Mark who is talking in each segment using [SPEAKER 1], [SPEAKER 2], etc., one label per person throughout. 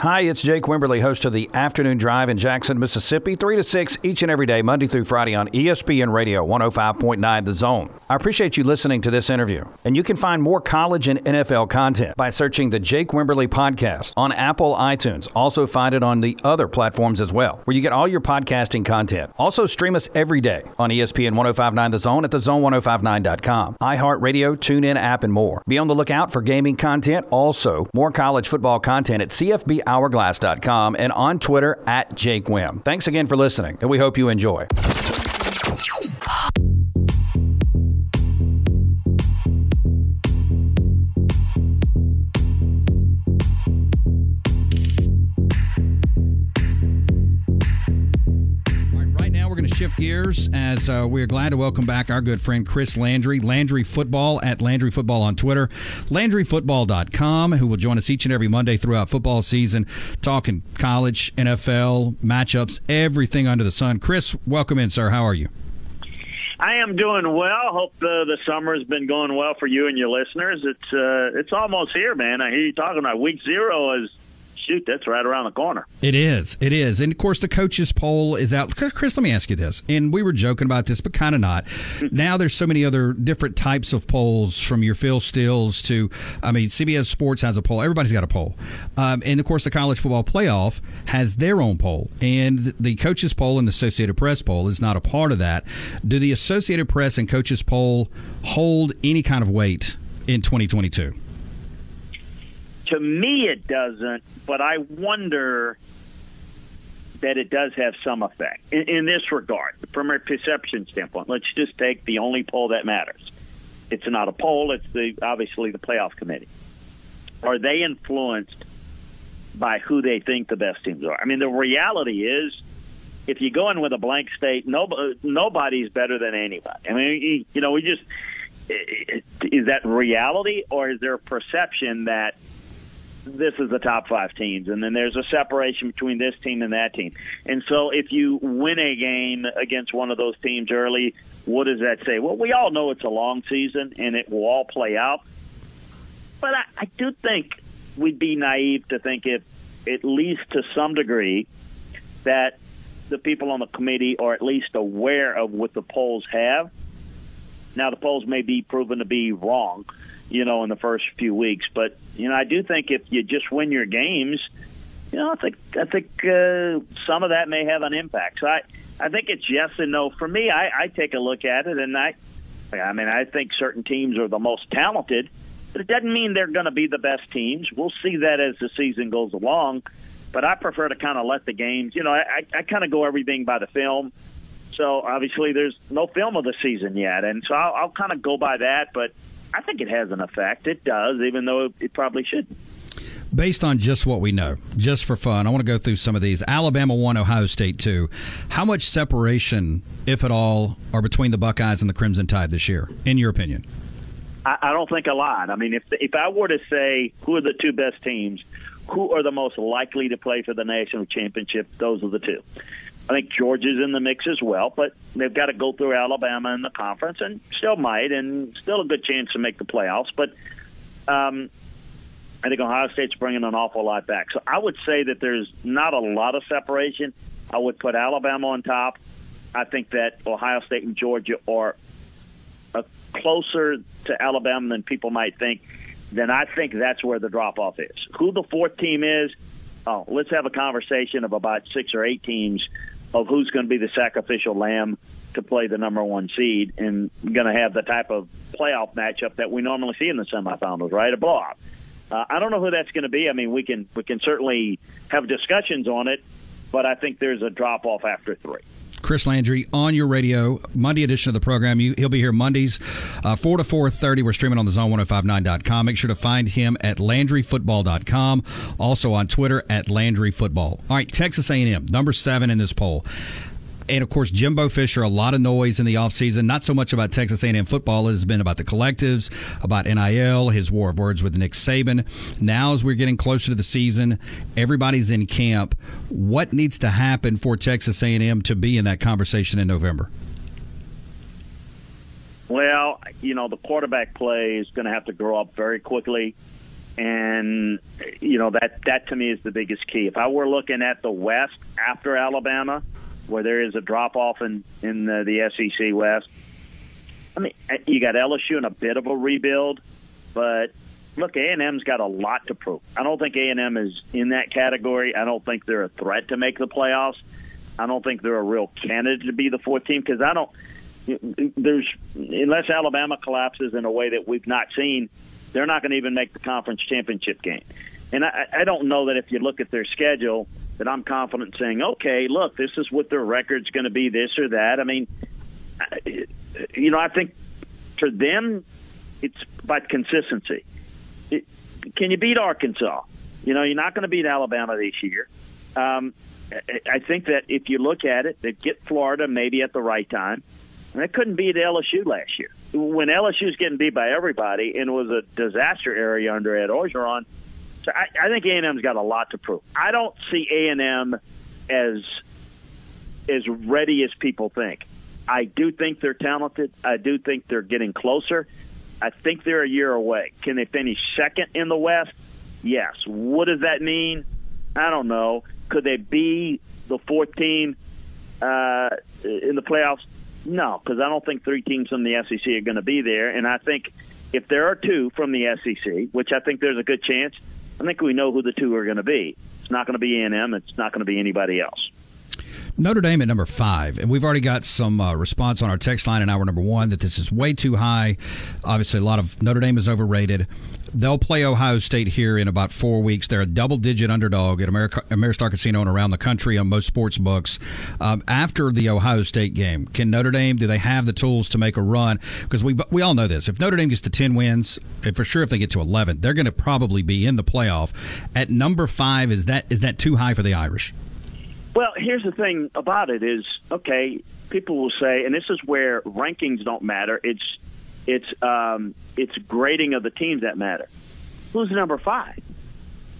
[SPEAKER 1] Hi, it's Jake Wimberly, host of the Afternoon Drive in Jackson, Mississippi, 3 to 6 each and every day, Monday through Friday on ESPN Radio 105.9 The Zone. I appreciate you listening to this interview. And you can find more college and NFL content by searching the Jake Wimberly Podcast on Apple iTunes. Also find it on the other platforms as well, where you get all your podcasting content. Also stream us every day on ESPN 1059 The Zone at thezone1059.com, iHeartRadio, TuneIn app, and more. Be on the lookout for gaming content. Also, more college football content at CFBHourglass.com and on Twitter at Jake Wim. Thanks again for listening, and we hope you enjoy. As uh, we're glad to welcome back our good friend Chris Landry, Landry Football at Landry Football on Twitter, LandryFootball.com, who will join us each and every Monday throughout football season, talking college, NFL, matchups, everything under the sun. Chris, welcome in, sir. How are you?
[SPEAKER 2] I am doing well. Hope the the summer has been going well for you and your listeners. It's uh, it's almost here, man. I hear you talking about week zero is shoot. That's right around the corner.
[SPEAKER 1] It is. It is. And of course, the coaches' poll is out. Chris, let me ask you this. And we were joking about this, but kind of not. now there's so many other different types of polls from your Phil Steele's to, I mean, CBS Sports has a poll. Everybody's got a poll. Um, and of course, the college football playoff has their own poll. And the coaches' poll and the Associated Press poll is not a part of that. Do the Associated Press and coaches' poll hold any kind of weight in 2022?
[SPEAKER 2] To me, it doesn't, but I wonder that it does have some effect in, in this regard from a perception standpoint. Let's just take the only poll that matters. It's not a poll; it's the obviously the playoff committee. Are they influenced by who they think the best teams are? I mean, the reality is, if you go in with a blank state, nobody, nobody's better than anybody. I mean, you know, we just is that reality or is there a perception that this is the top five teams, and then there's a separation between this team and that team. And so, if you win a game against one of those teams early, what does that say? Well, we all know it's a long season, and it will all play out. But I, I do think we'd be naive to think, if at least to some degree, that the people on the committee are at least aware of what the polls have. Now, the polls may be proven to be wrong you know, in the first few weeks. But you know, I do think if you just win your games, you know, I think I think uh, some of that may have an impact. So I I think it's yes and no for me. I, I take a look at it, and I I mean I think certain teams are the most talented, but it doesn't mean they're going to be the best teams. We'll see that as the season goes along. But I prefer to kind of let the games. You know, I I kind of go everything by the film. So obviously, there's no film of the season yet, and so I'll, I'll kind of go by that. But I think it has an effect. It does, even though it probably shouldn't.
[SPEAKER 1] Based on just what we know, just for fun, I want to go through some of these. Alabama won, Ohio State two. How much separation, if at all, are between the Buckeyes and the Crimson Tide this year, in your opinion?
[SPEAKER 2] I, I don't think a lot. I mean, if if I were to say who are the two best teams, who are the most likely to play for the national championship, those are the two. I think Georgia's in the mix as well, but they've got to go through Alabama in the conference, and still might, and still a good chance to make the playoffs. But um, I think Ohio State's bringing an awful lot back. So I would say that there's not a lot of separation. I would put Alabama on top. I think that Ohio State and Georgia are uh, closer to Alabama than people might think, then I think that's where the drop off is. Who the fourth team is, oh, let's have a conversation of about six or eight teams of who's going to be the sacrificial lamb to play the number one seed and going to have the type of playoff matchup that we normally see in the semifinals, right? A blowout. Uh, I don't know who that's going to be. I mean, we can we can certainly have discussions on it, but I think there's a drop off after three.
[SPEAKER 1] Chris Landry on your radio, Monday edition of the program. You, he'll be here Mondays, uh, 4 to 4.30. We're streaming on the zone1059.com. Make sure to find him at LandryFootball.com. Also on Twitter at LandryFootball. All right, Texas A&M, number seven in this poll and of course Jimbo Fisher. A lot of noise in the offseason. Not so much about Texas A&M football. It has been about the collectives, about NIL, his war of words with Nick Saban. Now, as we're getting closer to the season, everybody's in camp. What needs to happen for Texas A&M to be in that conversation in November?
[SPEAKER 2] Well, you know, the quarterback play is going to have to grow up very quickly. And you know that that to me is the biggest key. If I were looking at the West after Alabama, where there is a drop off in in the, the SEC West. I mean, uh, you got LSU in a bit of a rebuild, but look, A and M's got a lot to prove. I don't think A and M is in that category. I don't think they're a threat to make the playoffs. I don't think they're a real candidate to be the fourth team because I don't. There's unless Alabama collapses in a way that we've not seen, they're not going to even make the conference championship game. And I, I don't know that if you look at their schedule, that I'm confident saying, okay, look, this is what their record's going to be, this or that. I mean, you know, I think for them, it's about consistency. It, can you beat Arkansas? You know, you're not going to beat Alabama this year. Um, I think that if you look at it, they get Florida maybe at the right time. And they couldn't beat LSU last year. When LSU was getting beat by everybody and it was a disaster area under Ed Orgeron, so I, I think A and M's got a lot to prove. I don't see A and M as as ready as people think. I do think they're talented. I do think they're getting closer. I think they're a year away. Can they finish second in the West? Yes. What does that mean? I don't know. Could they be the fourth team uh, in the playoffs? No, because I don't think three teams from the SEC are going to be there. And I think if there are two from the SEC, which I think there's a good chance, I think we know who the two are going to be. It's not going to be A&M. It's not going to be anybody else.
[SPEAKER 1] Notre Dame at number five, and we've already got some uh, response on our text line in hour number one that this is way too high. Obviously, a lot of Notre Dame is overrated. They'll play Ohio State here in about four weeks. They're a double-digit underdog at America, Ameristar Casino and around the country on most sports books. Um, after the Ohio State game, can Notre Dame do they have the tools to make a run? Because we we all know this. If Notre Dame gets to ten wins, and for sure if they get to eleven, they're going to probably be in the playoff. At number five, is that is that too high for the Irish?
[SPEAKER 2] Well, here's the thing about it is okay. People will say, and this is where rankings don't matter. It's it's um, it's grading of the teams that matter. Who's number five?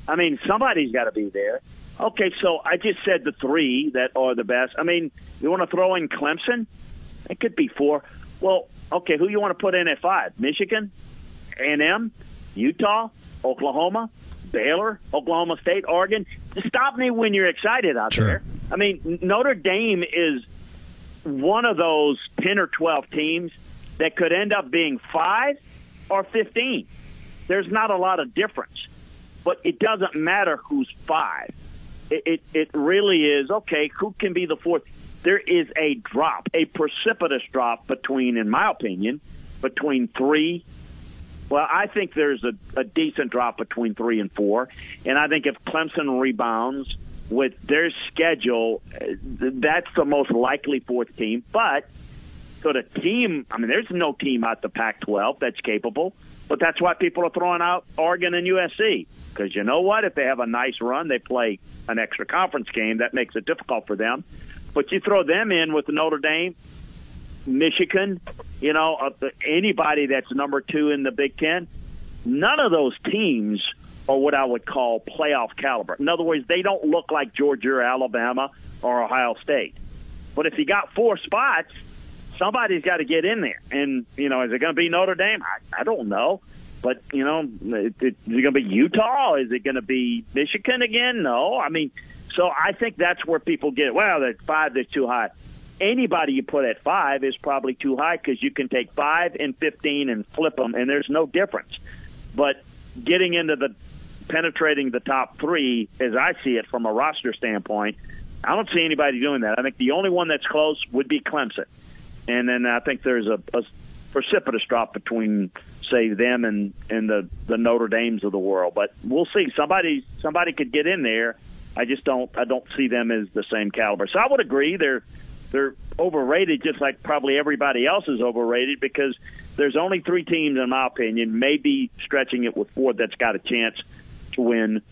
[SPEAKER 2] I mean, somebody's got to be there. Okay, so I just said the three that are the best. I mean, you want to throw in Clemson? It could be four. Well, okay, who you want to put in at five? Michigan, A&M, Utah, Oklahoma, Baylor, Oklahoma State, Oregon. Stop me when you're excited out
[SPEAKER 1] Sure.
[SPEAKER 2] there. I mean, Notre Dame is one of those 10 or 12 teams that could end up being 5 or 15. There's not a lot of difference. But it doesn't matter who's 5. It, it, it really is, okay, who can be the fourth? There is a drop, a precipitous drop between, in my opinion, between 3 well, I think there's a, a decent drop between three and four, and I think if Clemson rebounds with their schedule, that's the most likely fourth team. But so the team, I mean, there's no team out the Pac-12 that's capable, but that's why people are throwing out Oregon and USC because you know what? If they have a nice run, they play an extra conference game. That makes it difficult for them. But you throw them in with Notre Dame, Michigan, you know, anybody that's number two in the Big Ten, none of those teams are what I would call playoff caliber. In other words, they don't look like Georgia or Alabama or Ohio State. But if you got four spots, somebody's got to get in there. And, you know, is it going to be Notre Dame? I, I don't know. But, you know, it, it, is it going to be Utah? Is it going to be Michigan again? No. I mean, so I think that's where people get, well, that five, that's too high. Anybody you put at five is probably too high because you can take five and 15 and flip them, and there's no difference. But getting into the penetrating the top three, as I see it from a roster standpoint, I don't see anybody doing that. I think the only one that's close would be Clemson. And then I think there's a, a precipitous drop between say them and and the the Notre Dames of the world. But we'll see. Somebody somebody could get in there. I just don't I don't see them as the same caliber. So I would agree they're they're overrated, just like probably everybody else is overrated because there's only three teams, in my opinion, maybe stretching it with four that's got a chance to win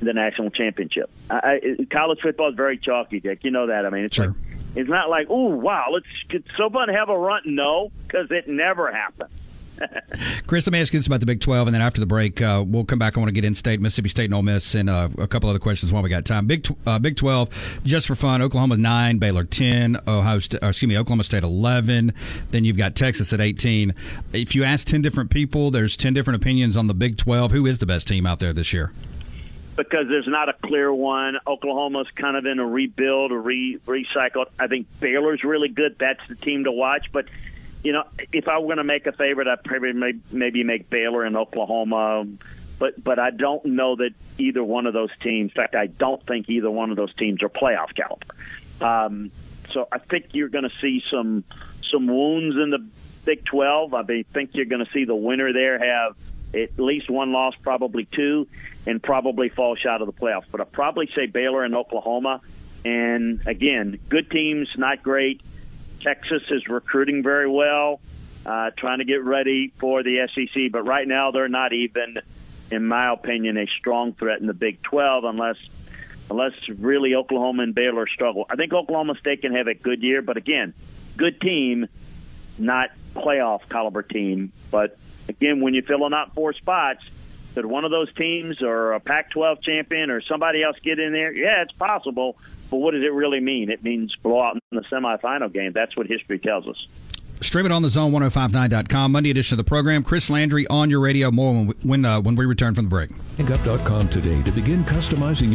[SPEAKER 2] the national championship. I, I, college football is very chalky, Dick. You know that. I mean, it's
[SPEAKER 1] Sure.
[SPEAKER 2] like it's not like, oh wow, let's it's so fun to have a run. No, because it never happens.
[SPEAKER 1] Chris, let me ask you this about the Big 12, and then after the break, uh, we'll come back. I want to get in state, Mississippi State, and Ole Miss, and uh, a couple other questions while we got time. Big uh, Big 12, just for fun, Oklahoma 9, Baylor 10, Ohio St- uh, excuse me, Oklahoma State 11. Then you've got Texas at 18. If you ask 10 different people, there's 10 different opinions on the Big 12. Who is the best team out there this year?
[SPEAKER 2] because there's not a clear one. Oklahoma's kind of in a rebuild, a re recycle. I think Baylor's really good. That's the team to watch. But you know, if I were going to make a favorite, I'd probably may, maybe make Baylor and Oklahoma. But but I don't know that either one of those teams. In fact, I don't think either one of those teams are playoff caliber. Um, so I think you're going to see some some wounds in the Big 12. I think you're going to see the winner there have at least one loss, probably two, and probably fall short of the playoffs. But I'd probably say Baylor and Oklahoma. And again, good teams, not great. Texas is recruiting very well, uh, trying to get ready for the SEC. But right now, they're not even, in my opinion, a strong threat in the Big 12 unless unless really Oklahoma and Baylor struggle. I think Oklahoma State can have a good year, but again, good team, not playoff caliber team. But again, when you're filling out four spots, could one of those teams or a Pac-12 champion or somebody else get in there? Yeah, it's possible. But what does it really mean? It means blowout in the semifinal game. That's what history tells us.
[SPEAKER 1] Stream it on the zone1059.com. Monday edition of the program. Chris Landry on your radio. More when we, when, uh, when we return from the break.
[SPEAKER 3] Hangup.com today to begin customizing.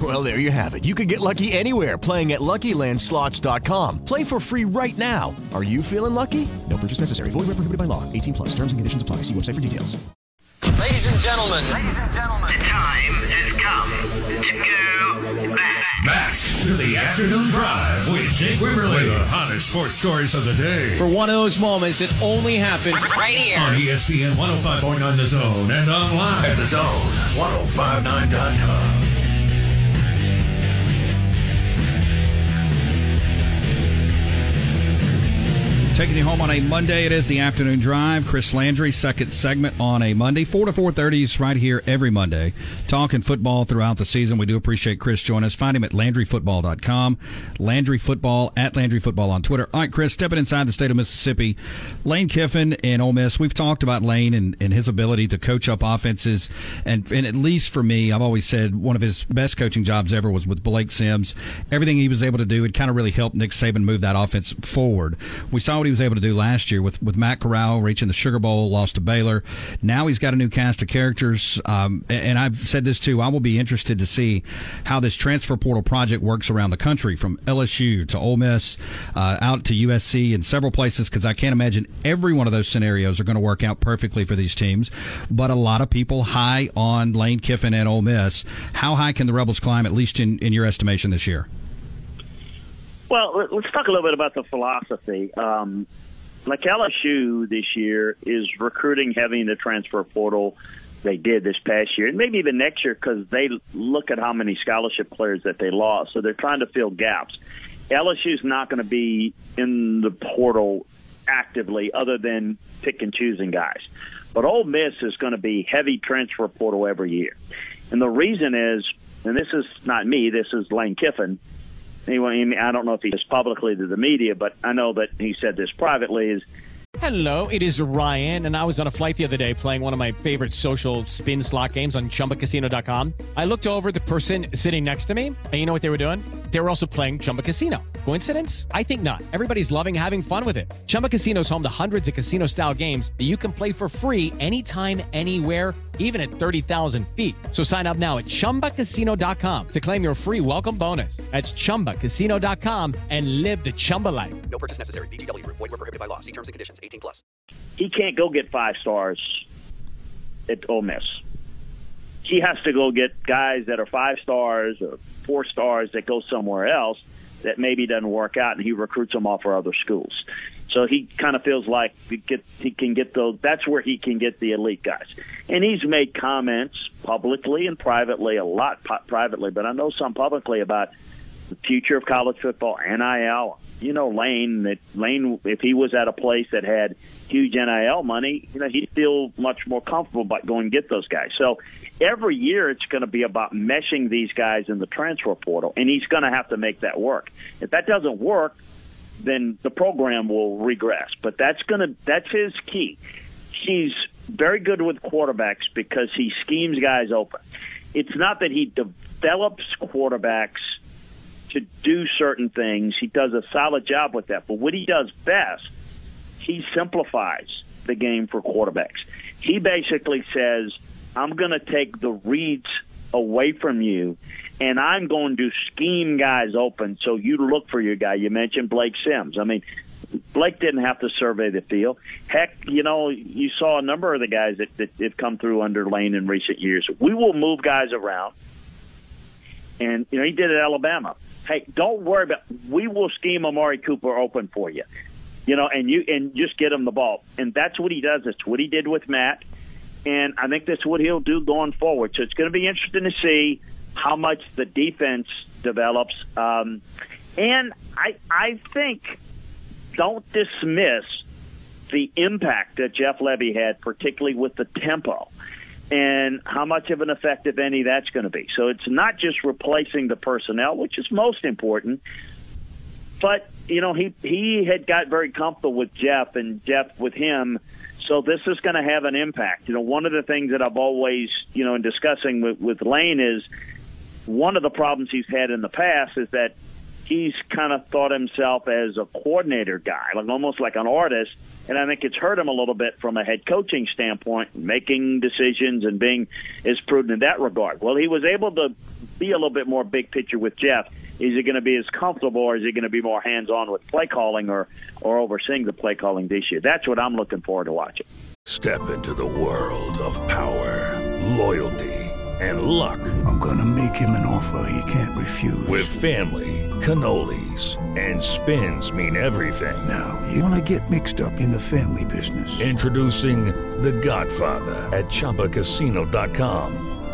[SPEAKER 4] Well, there you have it. You can get lucky anywhere playing at LuckyLandSlots.com. Play for free right now. Are you feeling lucky? No purchase necessary. Void where prohibited by law. 18 plus. Terms and conditions apply. See website for details.
[SPEAKER 5] Ladies and gentlemen, ladies and gentlemen, the time has come to go back.
[SPEAKER 3] Back to the afternoon drive with Jake Wimberly. the hottest sports stories of the day.
[SPEAKER 6] For one of those moments that only happens
[SPEAKER 5] Right here.
[SPEAKER 3] On ESPN 105.9 The Zone and online at The Zone 1059.com.
[SPEAKER 1] Taking you home on a Monday. It is the afternoon drive. Chris Landry, second segment on a Monday, four to four thirties, right here every Monday. Talking football throughout the season. We do appreciate Chris joining us. Find him at LandryFootball.com. Landry Football at Landry Football on Twitter. All right, Chris, stepping inside the state of Mississippi, Lane Kiffin and Ole Miss. We've talked about Lane and, and his ability to coach up offenses, and and at least for me, I've always said one of his best coaching jobs ever was with Blake Sims. Everything he was able to do, it kind of really helped Nick Saban move that offense forward. We saw what he was able to do last year with, with Matt Corral reaching the Sugar Bowl, lost to Baylor. Now he's got a new cast of characters. Um, and, and I've said this too. I will be interested to see how this transfer portal project works around the country from LSU to Ole Miss, uh, out to USC and several places because I can't imagine every one of those scenarios are going to work out perfectly for these teams. But a lot of people high on Lane Kiffin and Ole Miss. How high can the Rebels climb, at least in, in your estimation this year?
[SPEAKER 2] Well, let- let's talk a little bit about the philosophy. Um, like LSU this year is recruiting heavy in the transfer portal. they did this past year, and maybe even next year because they look at how many scholarship players that they lost. So they're trying to fill gaps. LSU's not going to be in the portal actively, other than pick and choosing guys. But Ole Miss is going to be heavy transfer portal every year, and the reason is, and this is not me, this is Lane Kiffin. Anyway, I don't know if he says publicly to the media, but I know that he said this privately. Is
[SPEAKER 6] Hello, it is Ryan, and I was on a flight the other day playing one of my favorite social spin slot games on ChumbaCasino.com. I looked over the person sitting next to me, and you know what they were doing? They were also playing Chumba Casino. Coincidence? I think not. Everybody's loving having fun with it. Chumba Casino is home to hundreds of casino-style games that you can play for free anytime, anywhere, even at 30,000 feet. So sign up now at ChumbaCasino.com to claim your free welcome bonus. That's ChumbaCasino.com and live the Chumba life.
[SPEAKER 7] No purchase necessary. VGW Group. Void were prohibited by law. See terms and conditions. 18 plus.
[SPEAKER 2] he can't go get five stars at Ole Miss. He has to go get guys that are five stars or four stars that go somewhere else that maybe doesn't work out, and he recruits them off for other schools. So he kind of feels like he, get, he can get those. That's where he can get the elite guys. And he's made comments publicly and privately, a lot po- privately, but I know some publicly about the future of college football, NIL. You know, Lane. That Lane, if he was at a place that had huge NIL money, you know, he'd feel much more comfortable about going and get those guys. So every year, it's going to be about meshing these guys in the transfer portal, and he's going to have to make that work. If that doesn't work, then the program will regress. But that's to that's his key. He's very good with quarterbacks because he schemes guys open. It's not that he develops quarterbacks to do certain things. He does a solid job with that. But what he does best, he simplifies the game for quarterbacks. He basically says, I'm going to take the reads away from you, and I'm going to scheme guys open so you look for your guy. You mentioned Blake Sims. I mean, Blake didn't have to survey the field. Heck, you know, you saw a number of the guys that, that have come through under Lane in recent years. We will move guys around. And, you know, he did it at Alabama. Hey, don't worry about we will scheme Amari Cooper open for you. You know, and you and just get him the ball. And that's what he does. That's what he did with Matt. And I think that's what he'll do going forward. So it's going to be interesting to see how much the defense develops. Um, and I I think don't dismiss the impact that Jeff Lebby had, particularly with the tempo and how much of an effect, if any, that's going to be. So it's not just replacing the personnel, which is most important, but you know he he had got very comfortable with Jeff and Jeff with him. So this is going to have an impact. You know, one of the things that I've always, you know, in discussing with, with Lane is one of the problems he's had in the past is that he's kind of thought himself as a coordinator guy, like almost like an artist. And I think it's hurt him a little bit from a head coaching standpoint, making decisions and being as prudent in that regard. Well, he was able to be a little bit more big picture with Jeff. Is he going to be as comfortable, or is he going to be more hands on with play calling, or or overseeing the play calling this year? That's what I'm looking forward to watching.
[SPEAKER 3] Step into the world of power, loyalty, and luck.
[SPEAKER 8] I'm going to make him an offer he can't refuse.
[SPEAKER 3] With family, cannolis, and spins mean everything.
[SPEAKER 8] Now, you want to get mixed up in the family business.
[SPEAKER 3] Introducing The Godfather at ChumbaCasino.com.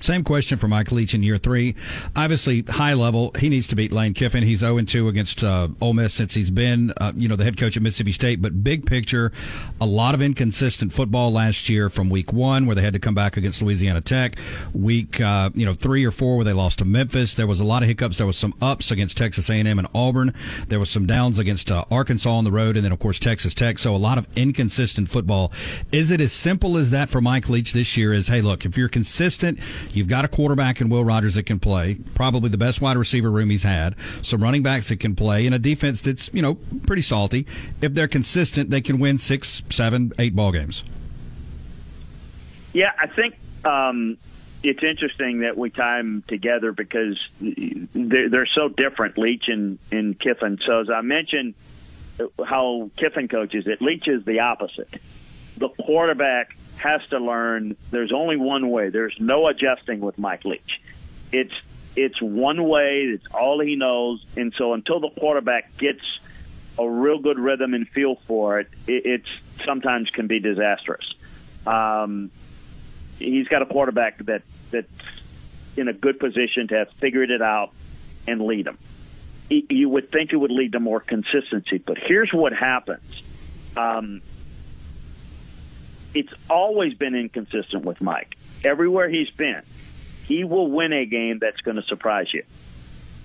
[SPEAKER 1] Same question for Mike Leach in year three. Obviously, high level, he needs to beat Lane Kiffin. He's 0 2 against uh, Ole Miss since he's been, uh, you know, the head coach at Mississippi State. But big picture, a lot of inconsistent football last year from week one, where they had to come back against Louisiana Tech. Week, uh, you know, three or four, where they lost to Memphis. There was a lot of hiccups. There was some ups against Texas A&M and Auburn. There was some downs against uh, Arkansas on the road, and then of course Texas Tech. So a lot of inconsistent football. Is it as simple as that for Mike Leach this year? Is hey, look, if you're consistent, you've got a quarterback in Will Rogers that can play, probably the best wide receiver room he's had, some running backs that can play, and a defense that's, you know, pretty salty. If they're consistent, they can win six, seven, eight ball games.
[SPEAKER 2] Yeah, I think um, it's interesting that we tie them together because they're, so different, Leach and, and Kiffin. So as I mentioned, how Kiffin coaches it, Leach is the opposite. The quarterback has to learn there's only one way. There's no adjusting with Mike Leach. It's it's one way. It's all he knows. And so until the quarterback gets a real good rhythm and feel for it, it it's sometimes can be disastrous. Um, he's got a quarterback that that's in a good position to have figured it out and lead them. You would think it would lead to more consistency, but here's what happens. Um, it's always been inconsistent with Mike. Everywhere he's been, he will win a game that's going to surprise you.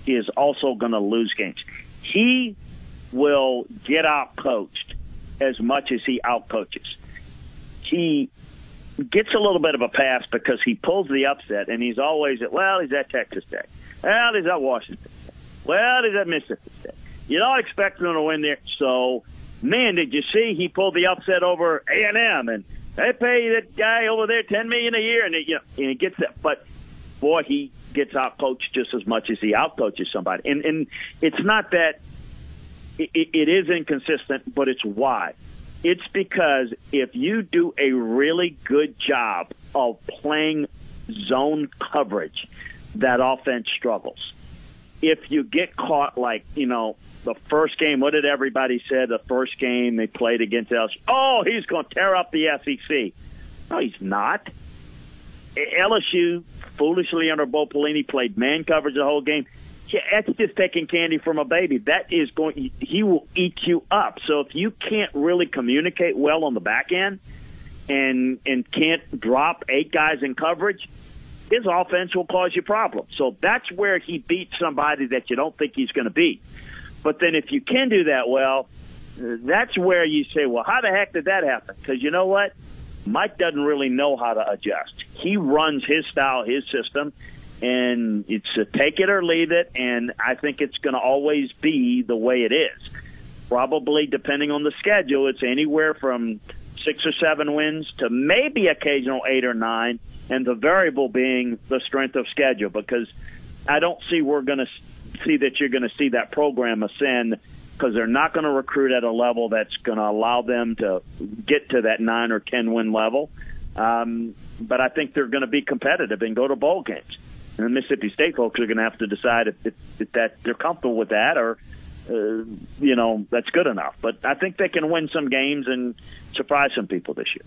[SPEAKER 2] He is also going to lose games. He will get out coached as much as he out coaches. He gets a little bit of a pass because he pulls the upset, and he's always at, well, he's at Texas Tech. Well, he's at Washington. Well, he's at Mississippi State. You don't expect him to win there. So, man, did you see he pulled the upset over A&M and they pay that guy over there ten million a year, and it, you know, and he gets that. But boy, he gets out coached just as much as he out coaches somebody. And and it's not that it, it is inconsistent, but it's why. It's because if you do a really good job of playing zone coverage, that offense struggles. If you get caught like, you know, the first game, what did everybody say? The first game they played against LSU. Oh, he's going to tear up the SEC. No, he's not. LSU foolishly under Bo Pelini played man coverage the whole game. Yeah, that's just taking candy from a baby. That is going. He will eat you up. So if you can't really communicate well on the back end, and and can't drop eight guys in coverage, his offense will cause you problems. So that's where he beats somebody that you don't think he's going to beat. But then if you can do that well, that's where you say, well, how the heck did that happen? Because you know what? Mike doesn't really know how to adjust. He runs his style, his system, and it's a take it or leave it. And I think it's going to always be the way it is. Probably, depending on the schedule, it's anywhere from six or seven wins to maybe occasional eight or nine, and the variable being the strength of schedule. Because I don't see we're going to see that you're going to see that program ascend because they're not going to recruit at a level that's going to allow them to get to that nine or ten win level. Um, but I think they're going to be competitive and go to bowl games. And the Mississippi State folks are going to have to decide if, if, if that they're comfortable with that or uh, you know, that's good enough. But I think they can win some games and surprise some people this year.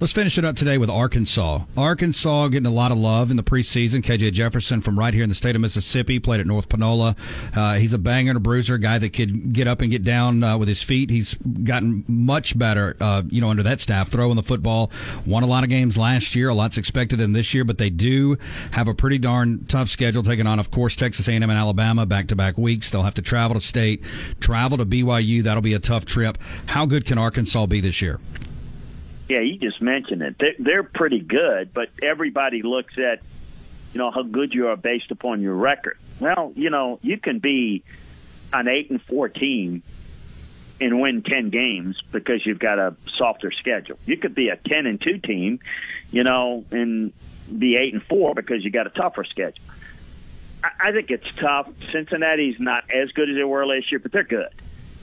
[SPEAKER 1] Let's finish it up today with Arkansas. Arkansas getting a lot of love in the preseason. KJ Jefferson from right here in the state of Mississippi played at North Panola. Uh, he's a banger and a bruiser, a guy that could get up and get down uh, with his feet. He's gotten much better, uh, you know, under that staff, throwing the football. Won a lot of games last year. A lot's expected in this year, but they do have a pretty darn tough schedule taking on, of course, Texas A&M and Alabama back to back weeks. They'll have to travel to state State, travel to BYU. That'll be a tough trip. How good can Arkansas be this year?
[SPEAKER 2] Yeah, you just mentioned it. They're, pretty good, but everybody looks at you know how good you are based upon your record. Well, you know you can be an eight and four team and win 10 games because you've got a softer schedule. You could be a 10 and 2 team, you know, and be 8 and 4 because you got a tougher schedule. I think it's tough. Cincinnati's not as good as they were last year, but they're good.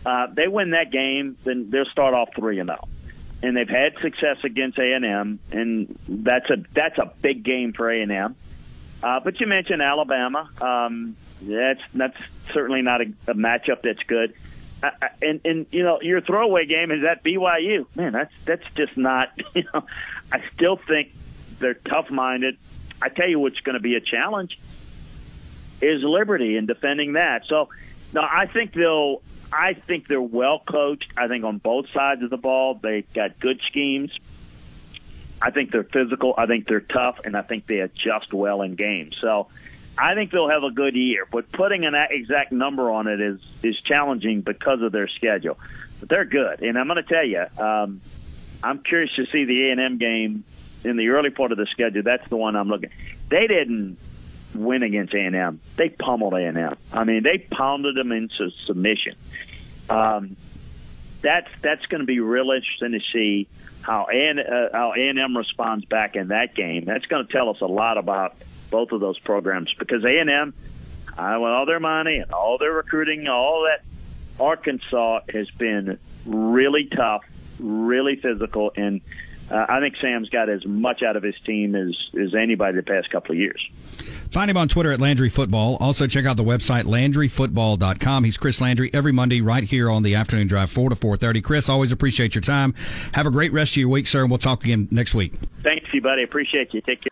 [SPEAKER 2] Uh, they win that game, then they'll start off three and zero, and they've had success against A and M, and that's a that's a big game for A and M. Uh, but you mentioned Alabama. Um, that's that's certainly not a, a matchup that's good. Uh, and and you know your throwaway game is at BYU. Man, that's that's just not. You know, I still think they're tough minded. I tell you what's going to be a challenge is Liberty in defending that. So, no, I think they'll. I think they're well coached. I think on both sides of the ball, they've got good schemes. I think they're physical. I think they're tough, and I think they adjust well in games. So, I think they'll have a good year. But putting an exact number on it is is challenging because of their schedule. But they're good, and I'm going to tell you, um, I'm curious to see the A and M game in the early part of the schedule. That's the one I'm looking. They didn't win against A&M. They pummeled A&M. I mean, they pounded them into submission. Um, that's that's going to be real interesting to see how A uh, how A&M responds back in that game. That's going to tell us a lot about both of those programs because A&M, uh, with all their money and all their recruiting, all that, Arkansas has been really tough, really physical, and uh, I think Sam's got as much out of his team as, as anybody the past couple of years.
[SPEAKER 1] Find him on Twitter at Landry Football. Also, check out the website LandryFootball.com. He's Chris Landry every Monday right here on the afternoon drive, 4 to 4.30. Chris, always appreciate your time. Have a great rest of your week, sir, and we'll talk again next week.
[SPEAKER 2] Thanks, you, buddy. Appreciate you. Take care.